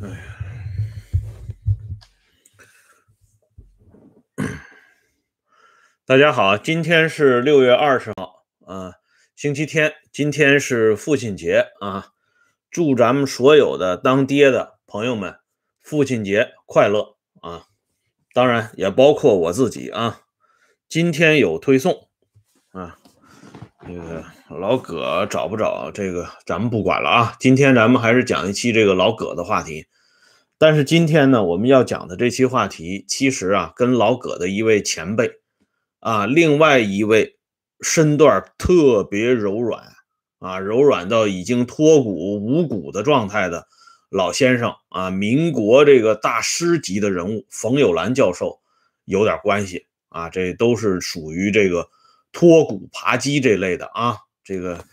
哎呀，大家好，今天是六月二十号啊，星期天，今天是父亲节啊，祝咱们所有的当爹的朋友们父亲节快乐啊！当然也包括我自己啊。今天有推送，那个老葛找不找这个咱们不管了啊。今天咱们还是讲一期这个老葛的话题。但是今天呢，我们要讲的这期话题，其实啊，跟老葛的一位前辈啊，另外一位身段特别柔软啊，柔软到已经脱骨无骨的状态的老先生啊，民国这个大师级的人物冯友兰教授有点关系。啊，这都是属于这个脱骨扒鸡这类的啊。这个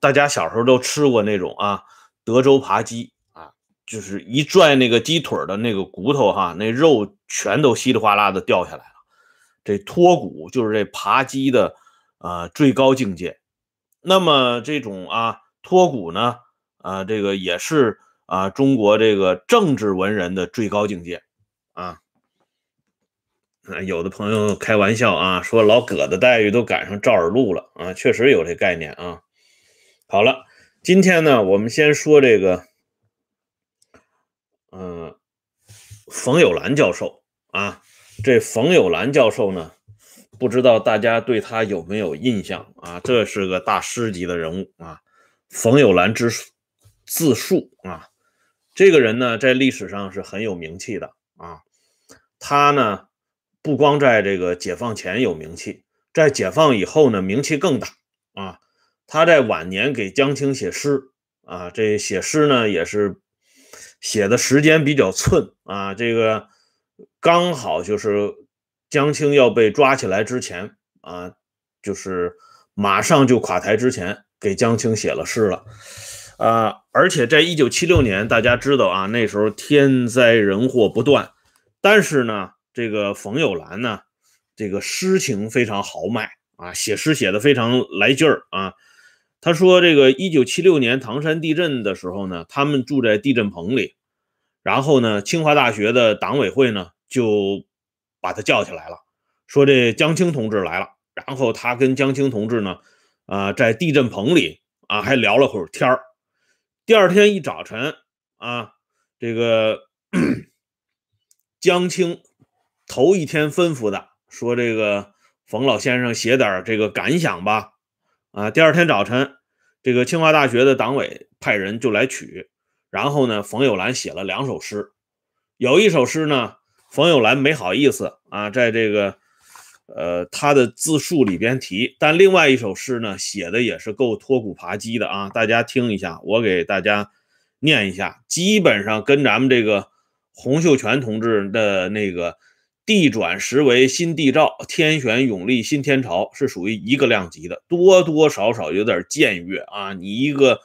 大家小时候都吃过那种啊，德州扒鸡啊，就是一拽那个鸡腿的那个骨头哈，那肉全都稀里哗啦的掉下来了。这脱骨就是这扒鸡的啊最高境界。那么这种啊脱骨呢啊，这个也是啊中国这个政治文人的最高境界啊。啊有的朋友开玩笑啊，说老葛的待遇都赶上赵尔陆了啊，确实有这概念啊。好了，今天呢，我们先说这个，嗯，冯友兰教授啊。这冯友兰教授呢，不知道大家对他有没有印象啊？这是个大师级的人物啊。冯友兰之自述啊，这个人呢，在历史上是很有名气的啊。他呢。不光在这个解放前有名气，在解放以后呢，名气更大啊。他在晚年给江青写诗啊，这写诗呢也是写的时间比较寸啊。这个刚好就是江青要被抓起来之前啊，就是马上就垮台之前，给江青写了诗了啊。而且在一九七六年，大家知道啊，那时候天灾人祸不断，但是呢。这个冯友兰呢，这个诗情非常豪迈啊，写诗写的非常来劲儿啊。他说，这个一九七六年唐山地震的时候呢，他们住在地震棚里，然后呢，清华大学的党委会呢就把他叫起来了，说这江青同志来了。然后他跟江青同志呢，啊，在地震棚里啊还聊了会儿天儿。第二天一早晨啊，这个 江青。头一天吩咐的说：“这个冯老先生写点这个感想吧。”啊，第二天早晨，这个清华大学的党委派人就来取。然后呢，冯友兰写了两首诗，有一首诗呢，冯友兰没好意思啊，在这个呃他的自述里边提。但另外一首诗呢，写的也是够脱骨扒鸡的啊，大家听一下，我给大家念一下，基本上跟咱们这个洪秀全同志的那个。地转时为新地造，天旋永立新天朝，是属于一个量级的，多多少少有点僭越啊！你一个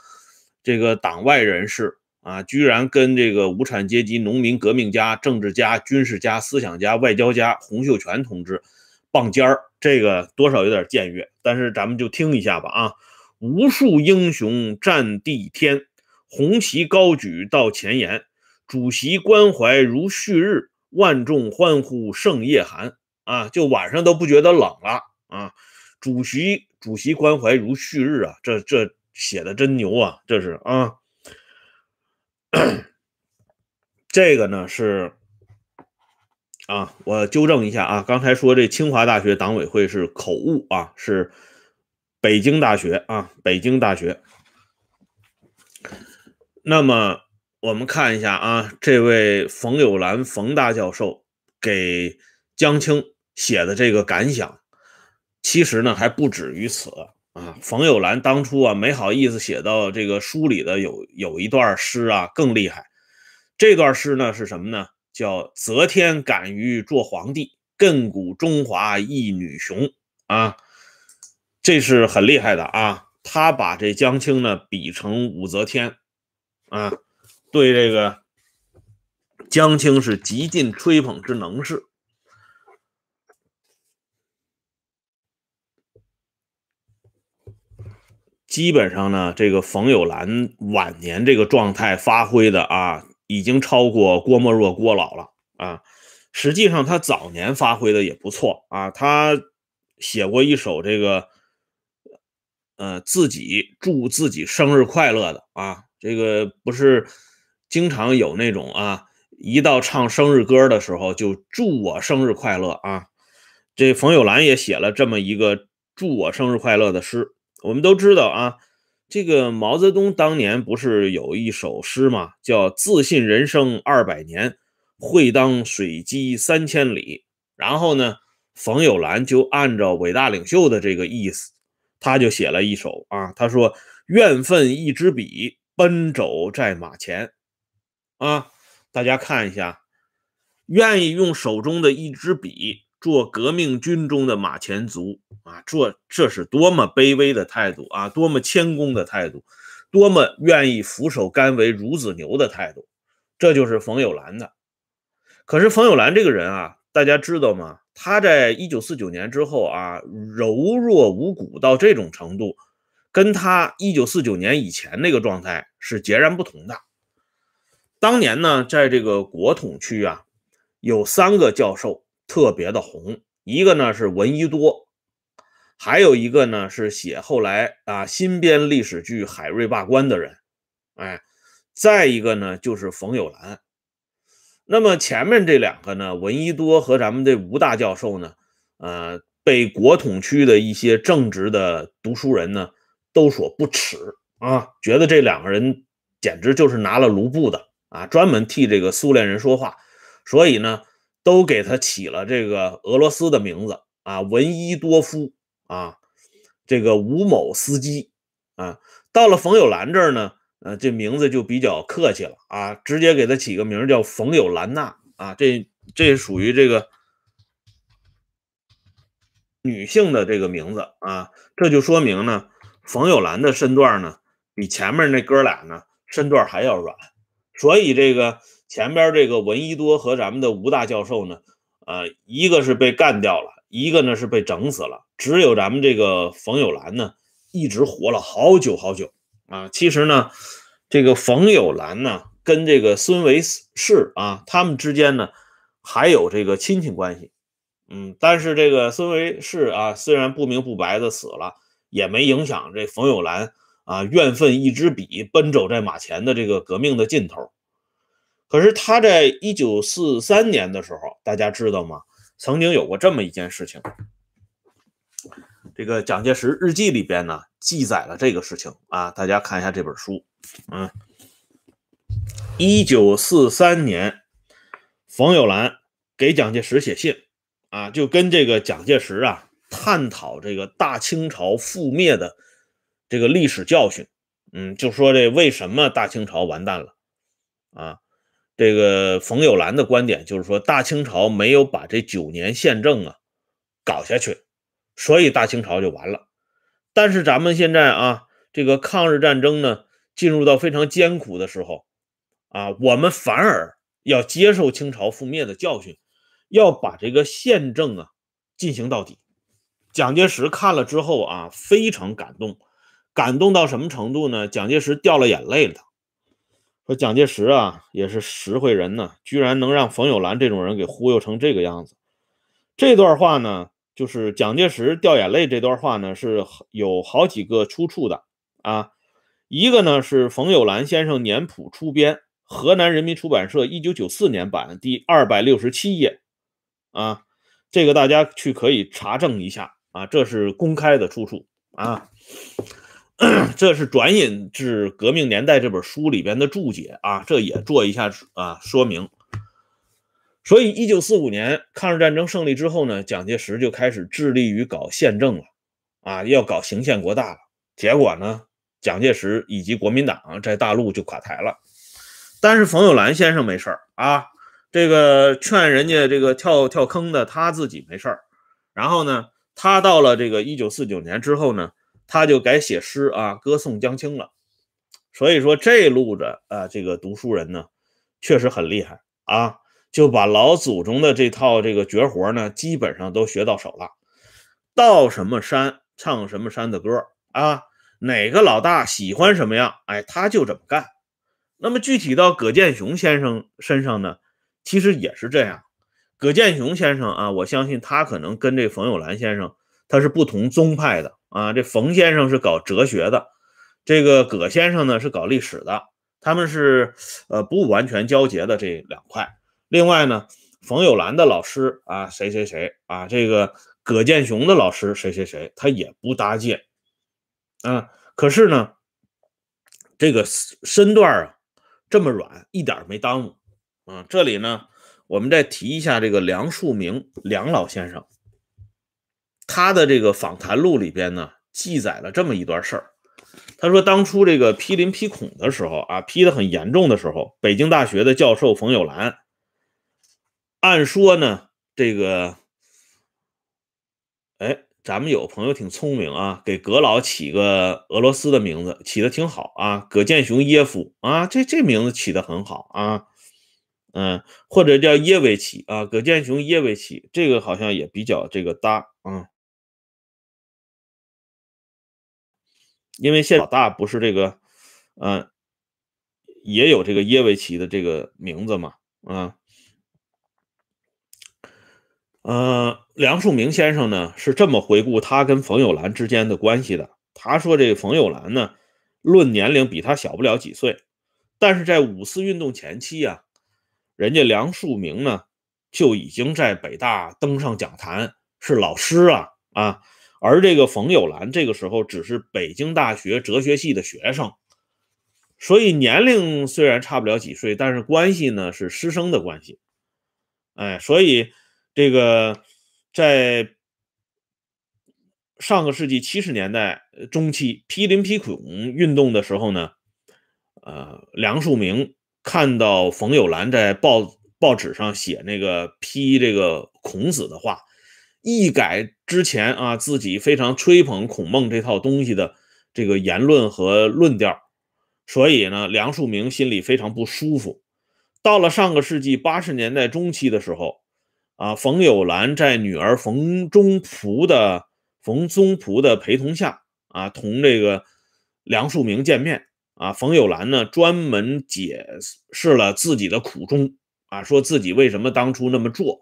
这个党外人士啊，居然跟这个无产阶级农民革命家、政治家、军事家、思想家、外交家洪秀全同志傍尖儿，这个多少有点僭越。但是咱们就听一下吧啊！无数英雄战地天，红旗高举到前沿，主席关怀如旭日。万众欢呼胜夜寒啊，就晚上都不觉得冷了啊！主席主席关怀如旭日啊，这这写的真牛啊！这是啊，这个呢是啊，我纠正一下啊，刚才说这清华大学党委会是口误啊，是北京大学啊，北京大学。那么。我们看一下啊，这位冯友兰冯大教授给江青写的这个感想，其实呢还不止于此啊。冯友兰当初啊没好意思写到这个书里的有有一段诗啊更厉害，这段诗呢是什么呢？叫“择天敢于做皇帝，亘古中华一女雄”啊，这是很厉害的啊。他把这江青呢比成武则天啊。对这个江青是极尽吹捧之能事，基本上呢，这个冯友兰晚年这个状态发挥的啊，已经超过郭沫若郭老了啊。实际上他早年发挥的也不错啊，他写过一首这个，呃，自己祝自己生日快乐的啊，这个不是经常有那种啊，一到唱生日歌的时候就祝我生日快乐啊。这冯友兰也写了这么一个祝我生日快乐的诗。我们都知道啊，这个毛泽东当年不是有一首诗吗？叫“自信人生二百年”。会当水击三千里，然后呢，冯友兰就按照伟大领袖的这个意思，他就写了一首啊，他说：“愿奋一支笔，奔走在马前。”啊，大家看一下，愿意用手中的一支笔做革命军中的马前卒啊，做这是多么卑微的态度啊，多么谦恭的态度，多么愿意俯首甘为孺子牛的态度，这就是冯友兰的。可是冯友兰这个人啊，大家知道吗？他在一九四九年之后啊，柔弱无骨到这种程度，跟他一九四九年以前那个状态是截然不同的。当年呢，在这个国统区啊，有三个教授特别的红，一个呢是闻一多，还有一个呢是写后来啊新编历史剧《海瑞罢官》的人，哎，再一个呢就是冯友兰。那么前面这两个呢，闻一多和咱们这吴大教授呢，呃，被国统区的一些正直的读书人呢都说不耻啊，觉得这两个人简直就是拿了卢布的啊，专门替这个苏联人说话，所以呢，都给他起了这个俄罗斯的名字啊，闻一多夫啊，这个吴某斯基啊，到了冯友兰这儿呢。呃，这名字就比较客气了啊，直接给他起个名叫冯友兰娜啊，这这属于这个女性的这个名字啊，这就说明呢，冯友兰的身段呢比前面那哥俩呢身段还要软，所以这个前边这个闻一多和咱们的吴大教授呢，呃，一个是被干掉了，一个呢是被整死了，只有咱们这个冯友兰呢一直活了好久好久。啊，其实呢，这个冯友兰呢，跟这个孙维世啊，他们之间呢，还有这个亲戚关系。嗯，但是这个孙维世啊，虽然不明不白的死了，也没影响这冯友兰啊，怨愤一支笔，奔走在马前的这个革命的劲头。可是他在一九四三年的时候，大家知道吗？曾经有过这么一件事情。这个蒋介石日记里边呢记载了这个事情啊，大家看一下这本书。嗯，一九四三年，冯友兰给蒋介石写信啊，就跟这个蒋介石啊探讨这个大清朝覆灭的这个历史教训。嗯，就说这为什么大清朝完蛋了啊？这个冯友兰的观点就是说，大清朝没有把这九年宪政啊搞下去。所以大清朝就完了，但是咱们现在啊，这个抗日战争呢进入到非常艰苦的时候啊，我们反而要接受清朝覆灭的教训，要把这个宪政啊进行到底。蒋介石看了之后啊，非常感动，感动到什么程度呢？蒋介石掉了眼泪了。说蒋介石啊也是实惠人呢，居然能让冯友兰这种人给忽悠成这个样子。这段话呢。就是蒋介石掉眼泪这段话呢，是有好几个出处的啊。一个呢是冯友兰先生年谱出编，河南人民出版社一九九四年版第二百六十七页啊，这个大家去可以查证一下啊，这是公开的出处啊。这是转引至《革命年代》这本书里边的注解啊，这也做一下啊说明。所以，一九四五年抗日战争胜利之后呢，蒋介石就开始致力于搞宪政了，啊，要搞行宪国大了。结果呢，蒋介石以及国民党在大陆就垮台了。但是冯友兰先生没事儿啊，这个劝人家这个跳跳坑的，他自己没事儿。然后呢，他到了这个一九四九年之后呢，他就改写诗啊，歌颂江青了。所以说，这路子啊，这个读书人呢，确实很厉害啊。就把老祖宗的这套这个绝活呢，基本上都学到手了。到什么山唱什么山的歌啊，哪个老大喜欢什么样，哎，他就怎么干。那么具体到葛剑雄先生身上呢，其实也是这样。葛剑雄先生啊，我相信他可能跟这冯友兰先生他是不同宗派的啊。这冯先生是搞哲学的，这个葛先生呢是搞历史的，他们是呃不完全交结的这两块。另外呢，冯友兰的老师啊谁谁谁啊，这个葛剑雄的老师谁谁谁，他也不搭界啊。可是呢，这个身段啊。这么软，一点没耽误啊！这里呢，我们再提一下这个梁漱溟梁老先生，他的这个访谈录里边呢，记载了这么一段事儿。他说，当初这个批林批孔的时候啊，批的很严重的时候，北京大学的教授冯友兰，按说呢，这个，哎。咱们有朋友挺聪明啊，给葛老起个俄罗斯的名字，起的挺好啊，葛剑雄耶夫啊，这这名字起的很好啊，嗯，或者叫耶维奇啊，葛剑雄耶维奇，这个好像也比较这个搭啊，因为现老大不是这个，嗯，也有这个耶维奇的这个名字嘛，啊。呃，梁漱溟先生呢是这么回顾他跟冯友兰之间的关系的。他说：“这个冯友兰呢，论年龄比他小不了几岁，但是在五四运动前期啊，人家梁漱溟呢就已经在北大登上讲坛，是老师啊啊。而这个冯友兰这个时候只是北京大学哲学系的学生，所以年龄虽然差不了几岁，但是关系呢是师生的关系。哎，所以。”这个在上个世纪七十年代中期批林批孔运动的时候呢，呃，梁漱溟看到冯友兰在报报纸上写那个批这个孔子的话，一改之前啊自己非常吹捧孔孟这套东西的这个言论和论调，所以呢，梁漱溟心里非常不舒服。到了上个世纪八十年代中期的时候。啊，冯友兰在女儿冯中璞的冯宗璞的陪同下，啊，同这个梁漱溟见面。啊，冯友兰呢专门解释了自己的苦衷，啊，说自己为什么当初那么做。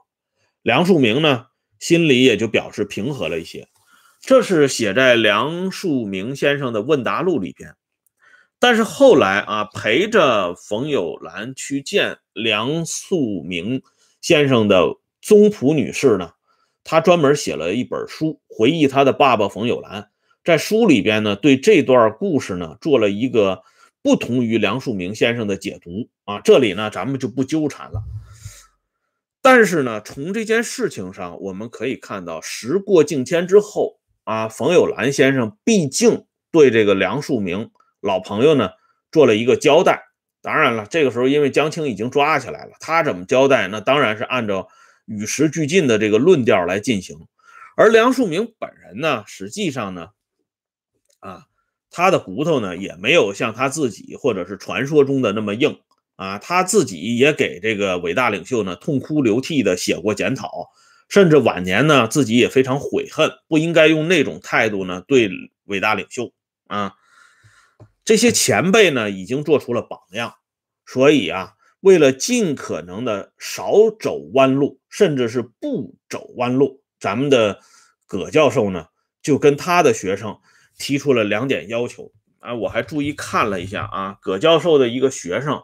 梁漱溟呢心里也就表示平和了一些。这是写在梁漱溟先生的问答录里边。但是后来啊，陪着冯友兰去见梁漱溟先生的。宗璞女士呢，她专门写了一本书，回忆她的爸爸冯友兰。在书里边呢，对这段故事呢，做了一个不同于梁漱溟先生的解读啊。这里呢，咱们就不纠缠了。但是呢，从这件事情上，我们可以看到，时过境迁之后啊，冯友兰先生毕竟对这个梁漱溟老朋友呢，做了一个交代。当然了，这个时候因为江青已经抓起来了，他怎么交代？那当然是按照。与时俱进的这个论调来进行，而梁漱溟本人呢，实际上呢，啊，他的骨头呢也没有像他自己或者是传说中的那么硬啊，他自己也给这个伟大领袖呢痛哭流涕的写过检讨，甚至晚年呢自己也非常悔恨，不应该用那种态度呢对伟大领袖啊，这些前辈呢已经做出了榜样，所以啊。为了尽可能的少走弯路，甚至是不走弯路，咱们的葛教授呢，就跟他的学生提出了两点要求啊。我还注意看了一下啊，葛教授的一个学生，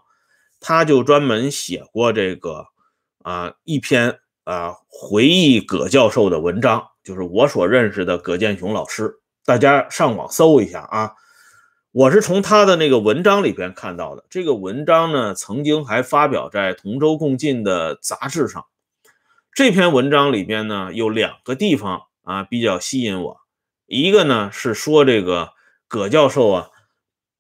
他就专门写过这个啊一篇啊回忆葛教授的文章，就是我所认识的葛剑雄老师，大家上网搜一下啊。我是从他的那个文章里边看到的，这个文章呢，曾经还发表在《同舟共进》的杂志上。这篇文章里边呢，有两个地方啊比较吸引我，一个呢是说这个葛教授啊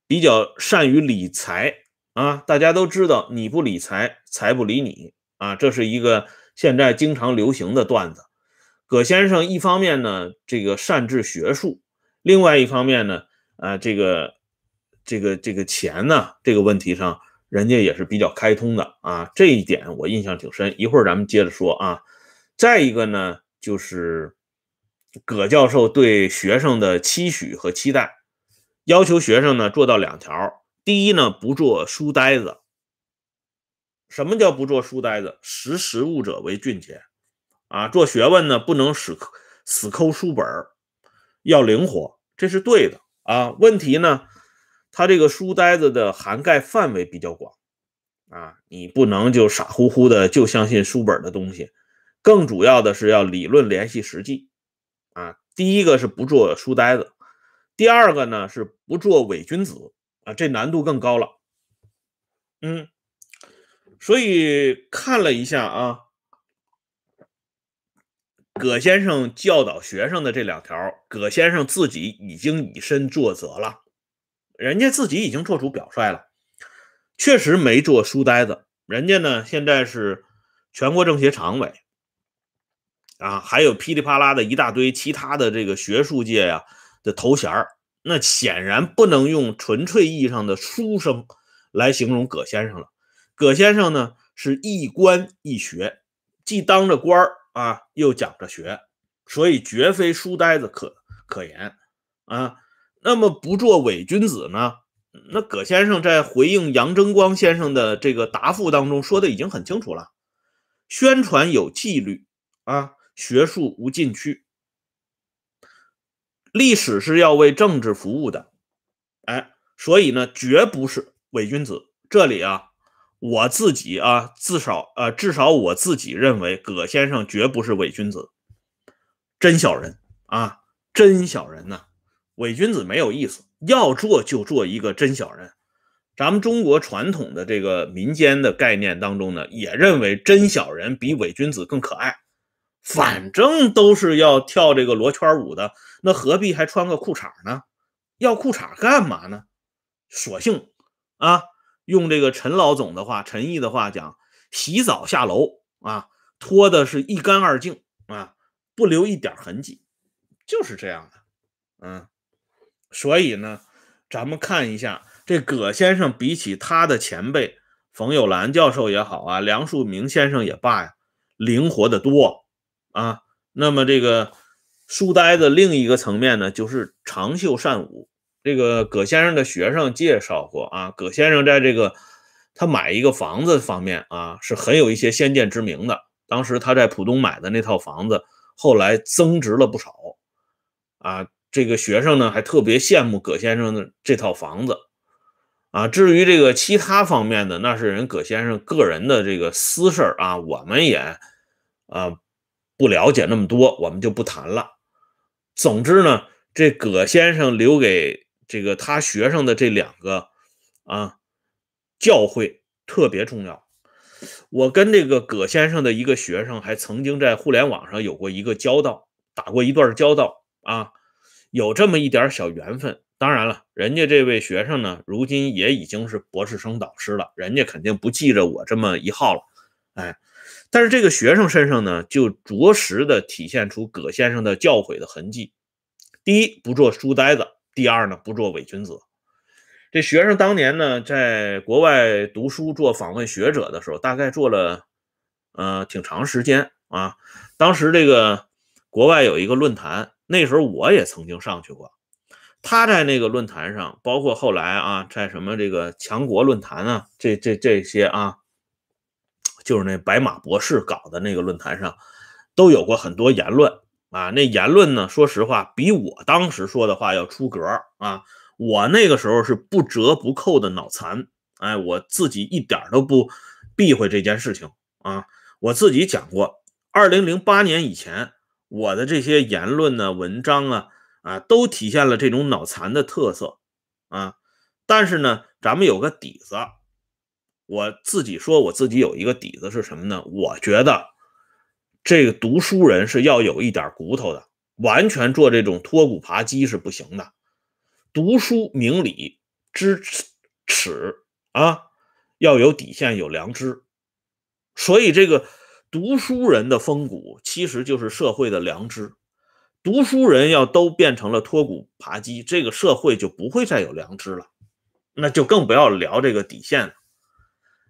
比较善于理财啊，大家都知道，你不理财，财不理你啊，这是一个现在经常流行的段子。葛先生一方面呢，这个善治学术，另外一方面呢，啊这个。这个这个钱呢，这个问题上，人家也是比较开通的啊，这一点我印象挺深。一会儿咱们接着说啊。再一个呢，就是葛教授对学生的期许和期待，要求学生呢做到两条：第一呢，不做书呆子。什么叫不做书呆子？识时务者为俊杰啊！做学问呢，不能死死抠书本要灵活，这是对的啊。问题呢，他这个书呆子的涵盖范围比较广啊，你不能就傻乎乎的就相信书本的东西，更主要的是要理论联系实际啊。第一个是不做书呆子，第二个呢是不做伪君子啊，这难度更高了。嗯。所以看了一下啊，葛先生教导学生的这两条，葛先生自己已经以身作则了，人家自己已经做出表率了，确实没做书呆子。人家呢现在是全国政协常委啊，还有噼里啪啦的一大堆其他的这个学术界呀的头衔那显然不能用纯粹意义上的书生来形容葛先生了。葛先生呢是一官一学，既当着官儿啊，又讲着学，所以绝非书呆子可可言啊。那么不做伪君子呢？那葛先生在回应杨争光先生的这个答复当中说的已经很清楚了：宣传有纪律啊，学术无禁区，历史是要为政治服务的。哎，所以呢，绝不是伪君子。这里啊。我自己啊，至少呃，至少我自己认为，葛先生绝不是伪君子，真小人啊，真小人呐！伪君子没有意思，要做就做一个真小人。咱们中国传统的这个民间的概念当中呢，也认为真小人比伪君子更可爱。反正都是要跳这个罗圈舞的，那何必还穿个裤衩呢？要裤衩干嘛呢？索性啊。用这个陈老总的话，陈毅的话讲，洗澡下楼啊，脱的是一干二净啊，不留一点痕迹，就是这样的，嗯，所以呢，咱们看一下这葛先生比起他的前辈冯友兰教授也好啊，梁漱溟先生也罢呀，灵活的多啊。那么这个书呆子另一个层面呢，就是长袖善舞。这个葛先生的学生介绍过啊，葛先生在这个他买一个房子方面啊，是很有一些先见之明的。当时他在浦东买的那套房子，后来增值了不少啊。这个学生呢，还特别羡慕葛先生的这套房子啊。至于这个其他方面的，那是人葛先生个人的这个私事啊，我们也啊不了解那么多，我们就不谈了。总之呢，这葛先生留给。这个他学生的这两个啊教诲特别重要。我跟这个葛先生的一个学生还曾经在互联网上有过一个交道，打过一段交道啊，有这么一点小缘分。当然了，人家这位学生呢，如今也已经是博士生导师了，人家肯定不记着我这么一号了。哎，但是这个学生身上呢，就着实的体现出葛先生的教诲的痕迹。第一，不做书呆子。第二呢，不做伪君子。这学生当年呢，在国外读书做访问学者的时候，大概做了呃挺长时间啊。当时这个国外有一个论坛，那时候我也曾经上去过。他在那个论坛上，包括后来啊，在什么这个强国论坛啊，这这这些啊，就是那白马博士搞的那个论坛上，都有过很多言论。啊，那言论呢？说实话，比我当时说的话要出格啊！我那个时候是不折不扣的脑残，哎，我自己一点都不避讳这件事情啊！我自己讲过，二零零八年以前，我的这些言论呢、文章啊，啊，都体现了这种脑残的特色啊。但是呢，咱们有个底子，我自己说我自己有一个底子是什么呢？我觉得。这个读书人是要有一点骨头的，完全做这种脱骨扒鸡是不行的。读书明理，知耻啊，要有底线，有良知。所以，这个读书人的风骨其实就是社会的良知。读书人要都变成了脱骨扒鸡，这个社会就不会再有良知了，那就更不要聊这个底线了。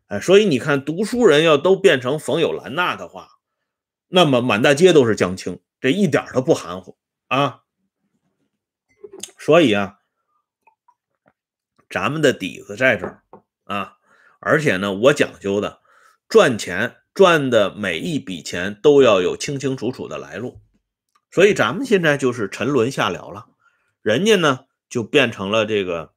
哎，所以你看，读书人要都变成冯友兰娜的话。那么满大街都是江青，这一点都不含糊啊！所以啊，咱们的底子在这儿啊，而且呢，我讲究的赚钱赚的每一笔钱都要有清清楚楚的来路，所以咱们现在就是沉沦下了了，人家呢就变成了这个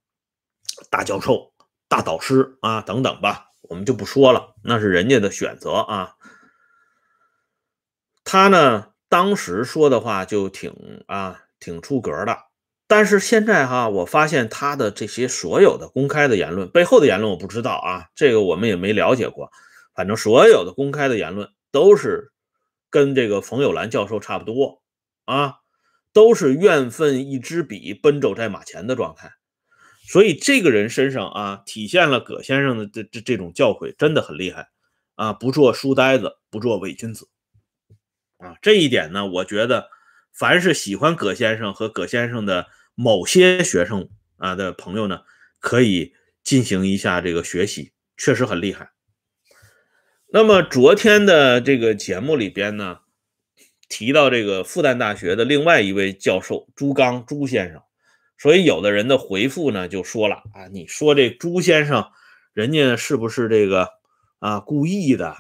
大教授、大导师啊等等吧，我们就不说了，那是人家的选择啊。他呢当时说的话就挺啊挺出格的。但是现在哈，我发现他的这些所有的公开的言论背后的言论我不知道啊，这个我们也没了解过。反正所有的公开的言论都是跟这个冯友兰教授差不多啊，都是怨愤一支笔，奔走在马前的状态。所以这个人身上啊，体现了葛先生的这这这种教诲，真的很厉害啊！不做书呆子，不做伪君子啊！这一点呢，我觉得凡是喜欢葛先生和葛先生的。某些学生啊的朋友呢，可以进行一下这个学习，确实很厉害。那么昨天的这个节目里边呢，提到这个复旦大学的另外一位教授朱刚朱先生，所以有的人的回复呢就说了啊，你说这朱先生，人家是不是这个啊故意的？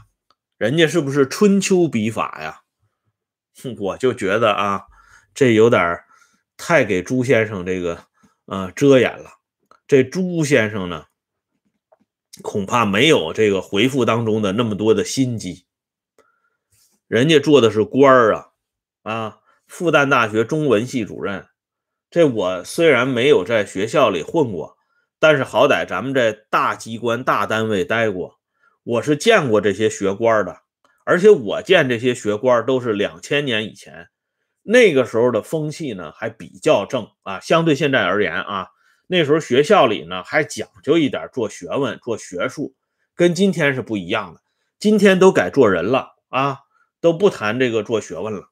人家是不是春秋笔法呀？我就觉得啊，这有点太给朱先生这个呃遮掩了，这朱先生呢，恐怕没有这个回复当中的那么多的心机。人家做的是官儿啊，啊，复旦大学中文系主任。这我虽然没有在学校里混过，但是好歹咱们在大机关、大单位待过，我是见过这些学官的，而且我见这些学官都是两千年以前。那个时候的风气呢，还比较正啊，相对现在而言啊，那时候学校里呢还讲究一点，做学问、做学术，跟今天是不一样的。今天都改做人了啊，都不谈这个做学问了。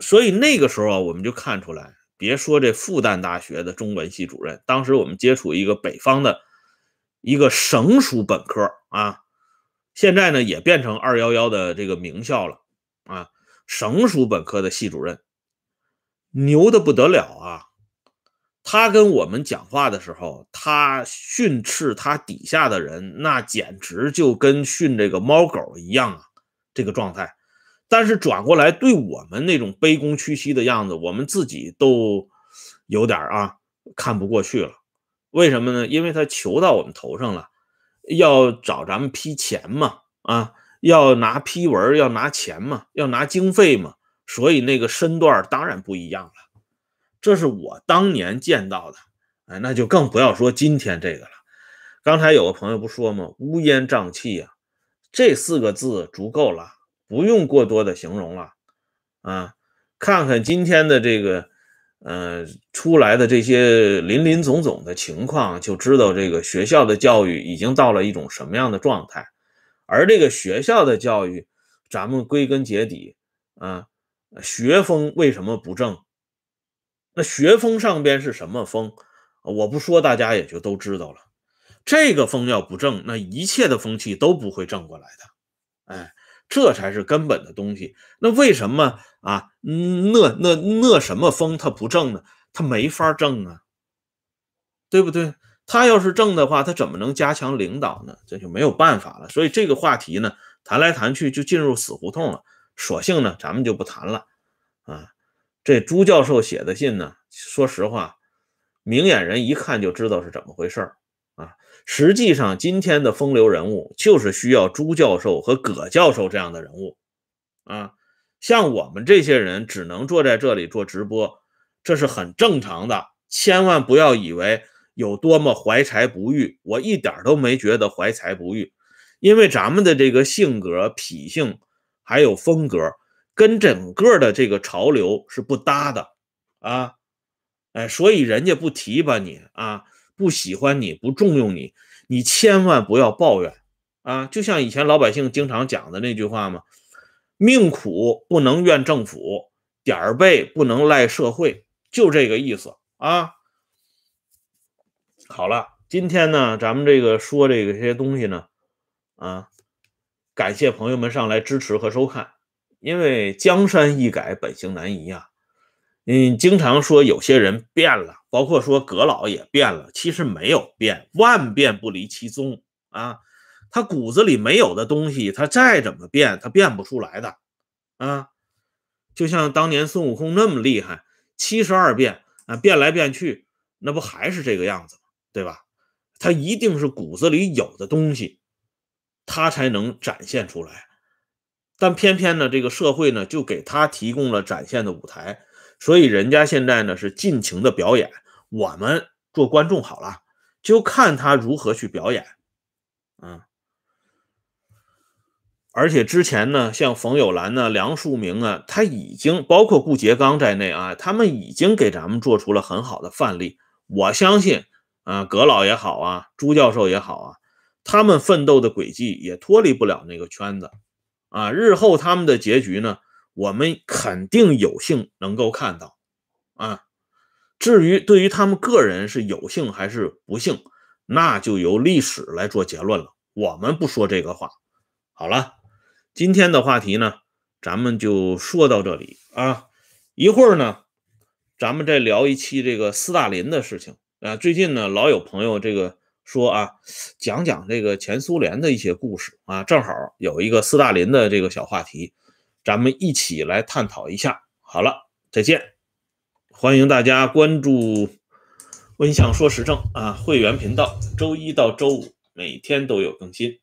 所以那个时候啊，我们就看出来，别说这复旦大学的中文系主任，当时我们接触一个北方的一个省属本科啊，现在呢也变成二幺幺的这个名校了啊。省属本科的系主任牛的不得了啊！他跟我们讲话的时候，他训斥他底下的人，那简直就跟训这个猫狗一样啊，这个状态。但是转过来对我们那种卑躬屈膝的样子，我们自己都有点啊看不过去了。为什么呢？因为他求到我们头上了，要找咱们批钱嘛啊！要拿批文，要拿钱嘛，要拿经费嘛，所以那个身段当然不一样了。这是我当年见到的，哎，那就更不要说今天这个了。刚才有个朋友不说吗？乌烟瘴气呀，这四个字足够了，不用过多的形容了。啊，看看今天的这个，呃，出来的这些林林总总的情况，就知道这个学校的教育已经到了一种什么样的状态。而这个学校的教育，咱们归根结底啊，学风为什么不正？那学风上边是什么风？我不说，大家也就都知道了。这个风要不正，那一切的风气都不会正过来的。哎，这才是根本的东西。那为什么啊？那那那什么风它不正呢？它没法正啊，对不对？他要是正的话，他怎么能加强领导呢？这就没有办法了。所以这个话题呢，谈来谈去就进入死胡同了。索性呢，咱们就不谈了。啊，这朱教授写的信呢，说实话，明眼人一看就知道是怎么回事儿啊。实际上，今天的风流人物就是需要朱教授和葛教授这样的人物啊。像我们这些人只能坐在这里做直播，这是很正常的。千万不要以为。有多么怀才不遇，我一点都没觉得怀才不遇，因为咱们的这个性格、脾性还有风格，跟整个的这个潮流是不搭的啊，哎，所以人家不提拔你啊，不喜欢你，不重用你，你千万不要抱怨啊，就像以前老百姓经常讲的那句话嘛，命苦不能怨政府，点儿背不能赖社会，就这个意思啊。好了，今天呢，咱们这个说这个些东西呢，啊，感谢朋友们上来支持和收看。因为江山易改，本性难移啊。嗯，经常说有些人变了包括说葛老也变了，其实没有变，万变不离其宗啊。他骨子里没有的东西，他再怎么变，他变不出来的啊。就像当年孙悟空那么厉害，七十二变啊，变来变去，那不还是这个样子吗？对吧？他一定是骨子里有的东西，他才能展现出来。但偏偏呢，这个社会呢，就给他提供了展现的舞台，所以人家现在呢是尽情的表演，我们做观众好了，就看他如何去表演，嗯。而且之前呢，像冯友兰呢、梁漱溟啊，他已经包括顾颉刚在内啊，他们已经给咱们做出了很好的范例。我相信啊，葛老也好啊，朱教授也好啊，他们奋斗的轨迹也脱离不了那个圈子啊。日后他们的结局呢，我们肯定有幸能够看到啊。至于对于他们个人是有幸还是不幸，那就由历史来做结论了。我们不说这个话。好了。今天的话题呢，咱们就说到这里啊。一会儿呢，咱们再聊一期这个斯大林的事情啊。最近呢，老有朋友这个说啊，讲讲这个前苏联的一些故事啊，正好有一个斯大林的这个小话题，咱们一起来探讨一下。好了，再见，欢迎大家关注“温相说时政”啊会员频道，周一到周五每天都有更新。